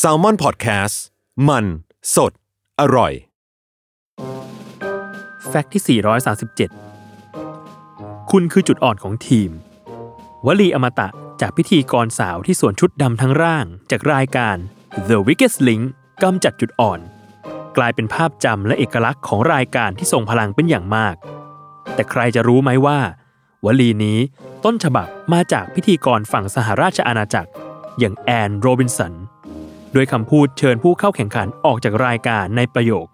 s a l ม o n PODCAST มัน สด อร่อย แฟกต์ที่ 437 คุณคือจุดอ่อนของทีม วลีอมตะจากพิธีกรสาวที่สวมชุดดำทั้งร่าง จากรายการ The Weakest Link กำจัดจุดอ่อน กลายเป็นภาพจำและเอกลักษณ์ของรายการที่ทรงพลังเป็นอย่างมาก แต่ใครจะรู้ไหมว่า วลีนี้ต้นฉบับมาจากพิธีกรฝั่งสหราชอาณาจักร อย่างแอนโรบินสันด้วยคำพูดเชิญผู้เข้าแข่งขันออกจากรายการในประโยค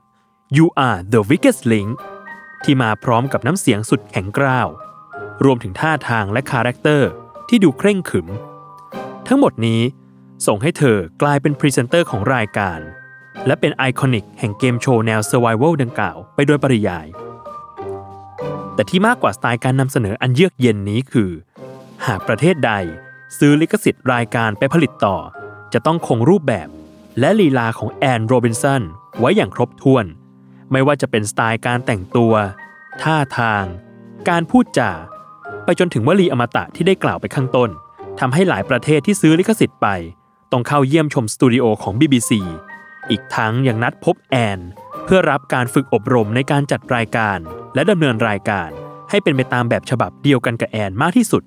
You are the weakest link ที่มาพร้อมกับน้ำเสียงสุดแข็งกร้าว รวมถึงท่าทางและคาแรคเตอร์ที่ดูเคร่งขรึม ทั้งหมดนี้ส่งให้เธอกลายเป็นพรีเซนเตอร์ของรายการ และเป็น iconic แห่งเกมโชว์แนว Survival ดังกล่าวไปโดยปริยาย แต่ที่มากกว่าสไตล์การนำเสนออันเยือกเย็นนี้คือ หากประเทศใด ซื้อลิขสิทธิ์รายการไปผลิตต่อ จะต้องคงรูปแบบและลีลาของแอนโรบินสันไว้อย่างครบถ้วน ไม่ว่าจะเป็นสไตล์การแต่งตัว ท่าทาง การพูดจา ไปจนถึงวลีอมตะที่ได้กล่าวไปข้างต้นทำให้หลายประเทศที่ซื้อลิขสิทธิ์ไป ต้องเข้าเยี่ยมชมสตูดิโอของ BBC อีกทั้งยังนัดพบแอน เพื่อรับการฝึกอบรมในการจัดรายการ และดำเนินรายการ ให้เป็นไปตามแบบฉบับเดียวกันกับแอนมากที่สุด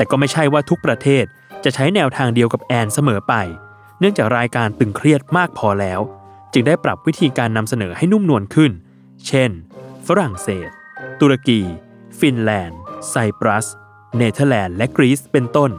แต่ก็ไม่ใช่ว่าทุกประเทศจะใช้แนวทางเดียวกับแอนเสมอไป เนื่องจากรายการตึงเครียดมากพอแล้ว จึงได้ปรับวิธีการนำเสนอให้นุ่มนวลขึ้น เช่น ฝรั่งเศส ตุรกี ฟินแลนด์ ไซปรัส เนเธอร์แลนด์ และกรีซเป็นต้น